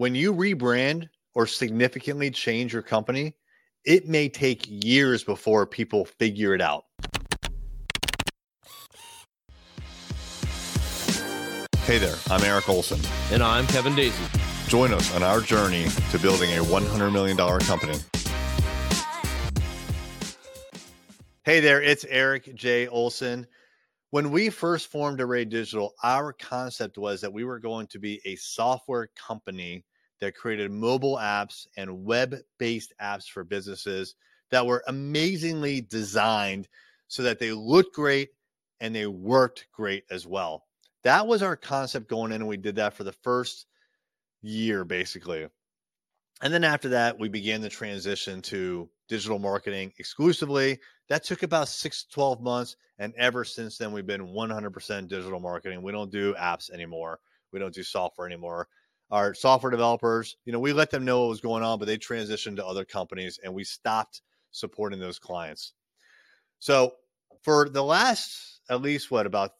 when you rebrand or significantly change your company, it may take years before people figure it out. Hey there, I'm Eric Olson. And I'm Kevin Daisy. Join us on our journey to building a $100 million company. Hey there, it's Eric J. Olson. When we first formed Array Digital, our concept was that we were going to be a software company that created mobile apps and web based apps for businesses that were amazingly designed so that they looked great and they worked great as well. That was our concept going in, and we did that for the first year basically. And then after that, we began the transition to digital marketing exclusively. That took about six to 12 months. And ever since then, we've been 100% digital marketing. We don't do apps anymore, we don't do software anymore. Our software developers, you know, we let them know what was going on, but they transitioned to other companies and we stopped supporting those clients. So for the last, at least what, about,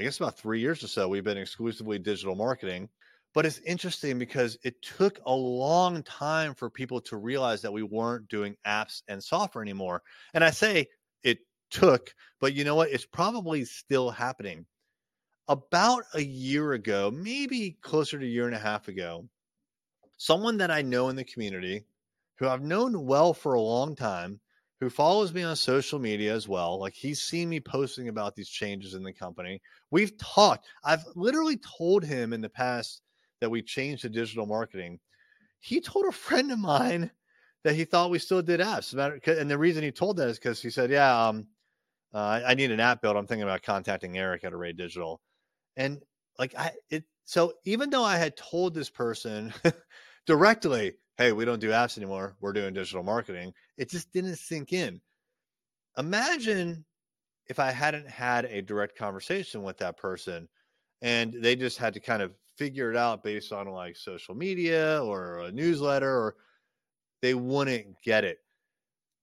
I guess about three years or so, we've been exclusively digital marketing. But it's interesting because it took a long time for people to realize that we weren't doing apps and software anymore. And I say it took, but you know what? It's probably still happening. About a year ago, maybe closer to a year and a half ago, someone that I know in the community who I've known well for a long time, who follows me on social media as well. Like he's seen me posting about these changes in the company. We've talked. I've literally told him in the past that we changed to digital marketing, he told a friend of mine that he thought we still did apps. And the reason he told that is because he said, "Yeah, um, uh, I need an app build. I'm thinking about contacting Eric at Array Digital." And like I, it. So even though I had told this person directly, "Hey, we don't do apps anymore. We're doing digital marketing," it just didn't sink in. Imagine if I hadn't had a direct conversation with that person, and they just had to kind of figure it out based on like social media or a newsletter or they wouldn't get it.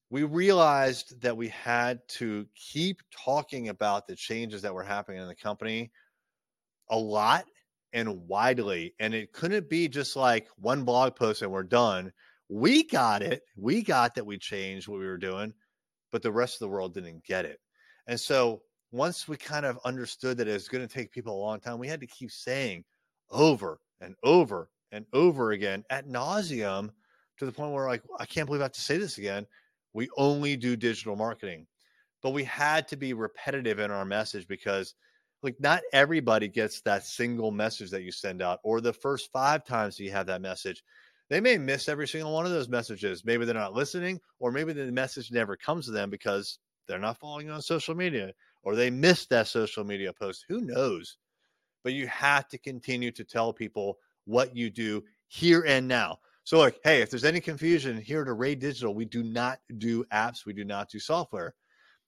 We realized that we had to keep talking about the changes that were happening in the company a lot and widely. And it couldn't be just like one blog post and we're done. We got it. We got that we changed what we were doing, but the rest of the world didn't get it. And so once we kind of understood that it was going to take people a long time, we had to keep saying, over and over and over again at nauseum to the point where like I can't believe I have to say this again. We only do digital marketing. But we had to be repetitive in our message because like not everybody gets that single message that you send out or the first 5 times you have that message. They may miss every single one of those messages. Maybe they're not listening or maybe the message never comes to them because they're not following on social media or they missed that social media post. Who knows? but you have to continue to tell people what you do here and now. So, like, hey, if there's any confusion here at Array Digital, we do not do apps, we do not do software.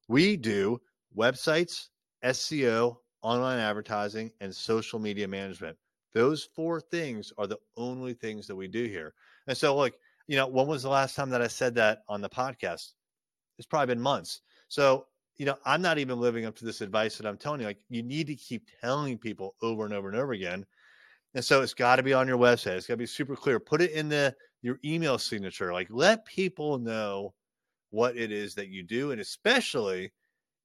We do websites, SEO, online advertising, and social media management. Those four things are the only things that we do here. And so, like, you know, when was the last time that I said that on the podcast? It's probably been months. So you know, I'm not even living up to this advice that I'm telling you. Like, you need to keep telling people over and over and over again. And so it's got to be on your website. It's got to be super clear. Put it in the your email signature. Like, let people know what it is that you do, and especially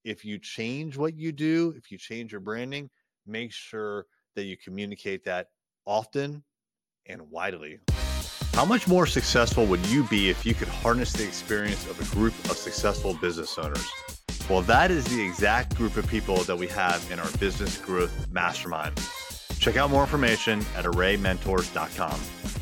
if you change what you do, if you change your branding, make sure that you communicate that often and widely. How much more successful would you be if you could harness the experience of a group of successful business owners? Well, that is the exact group of people that we have in our business growth mastermind. Check out more information at arraymentors.com.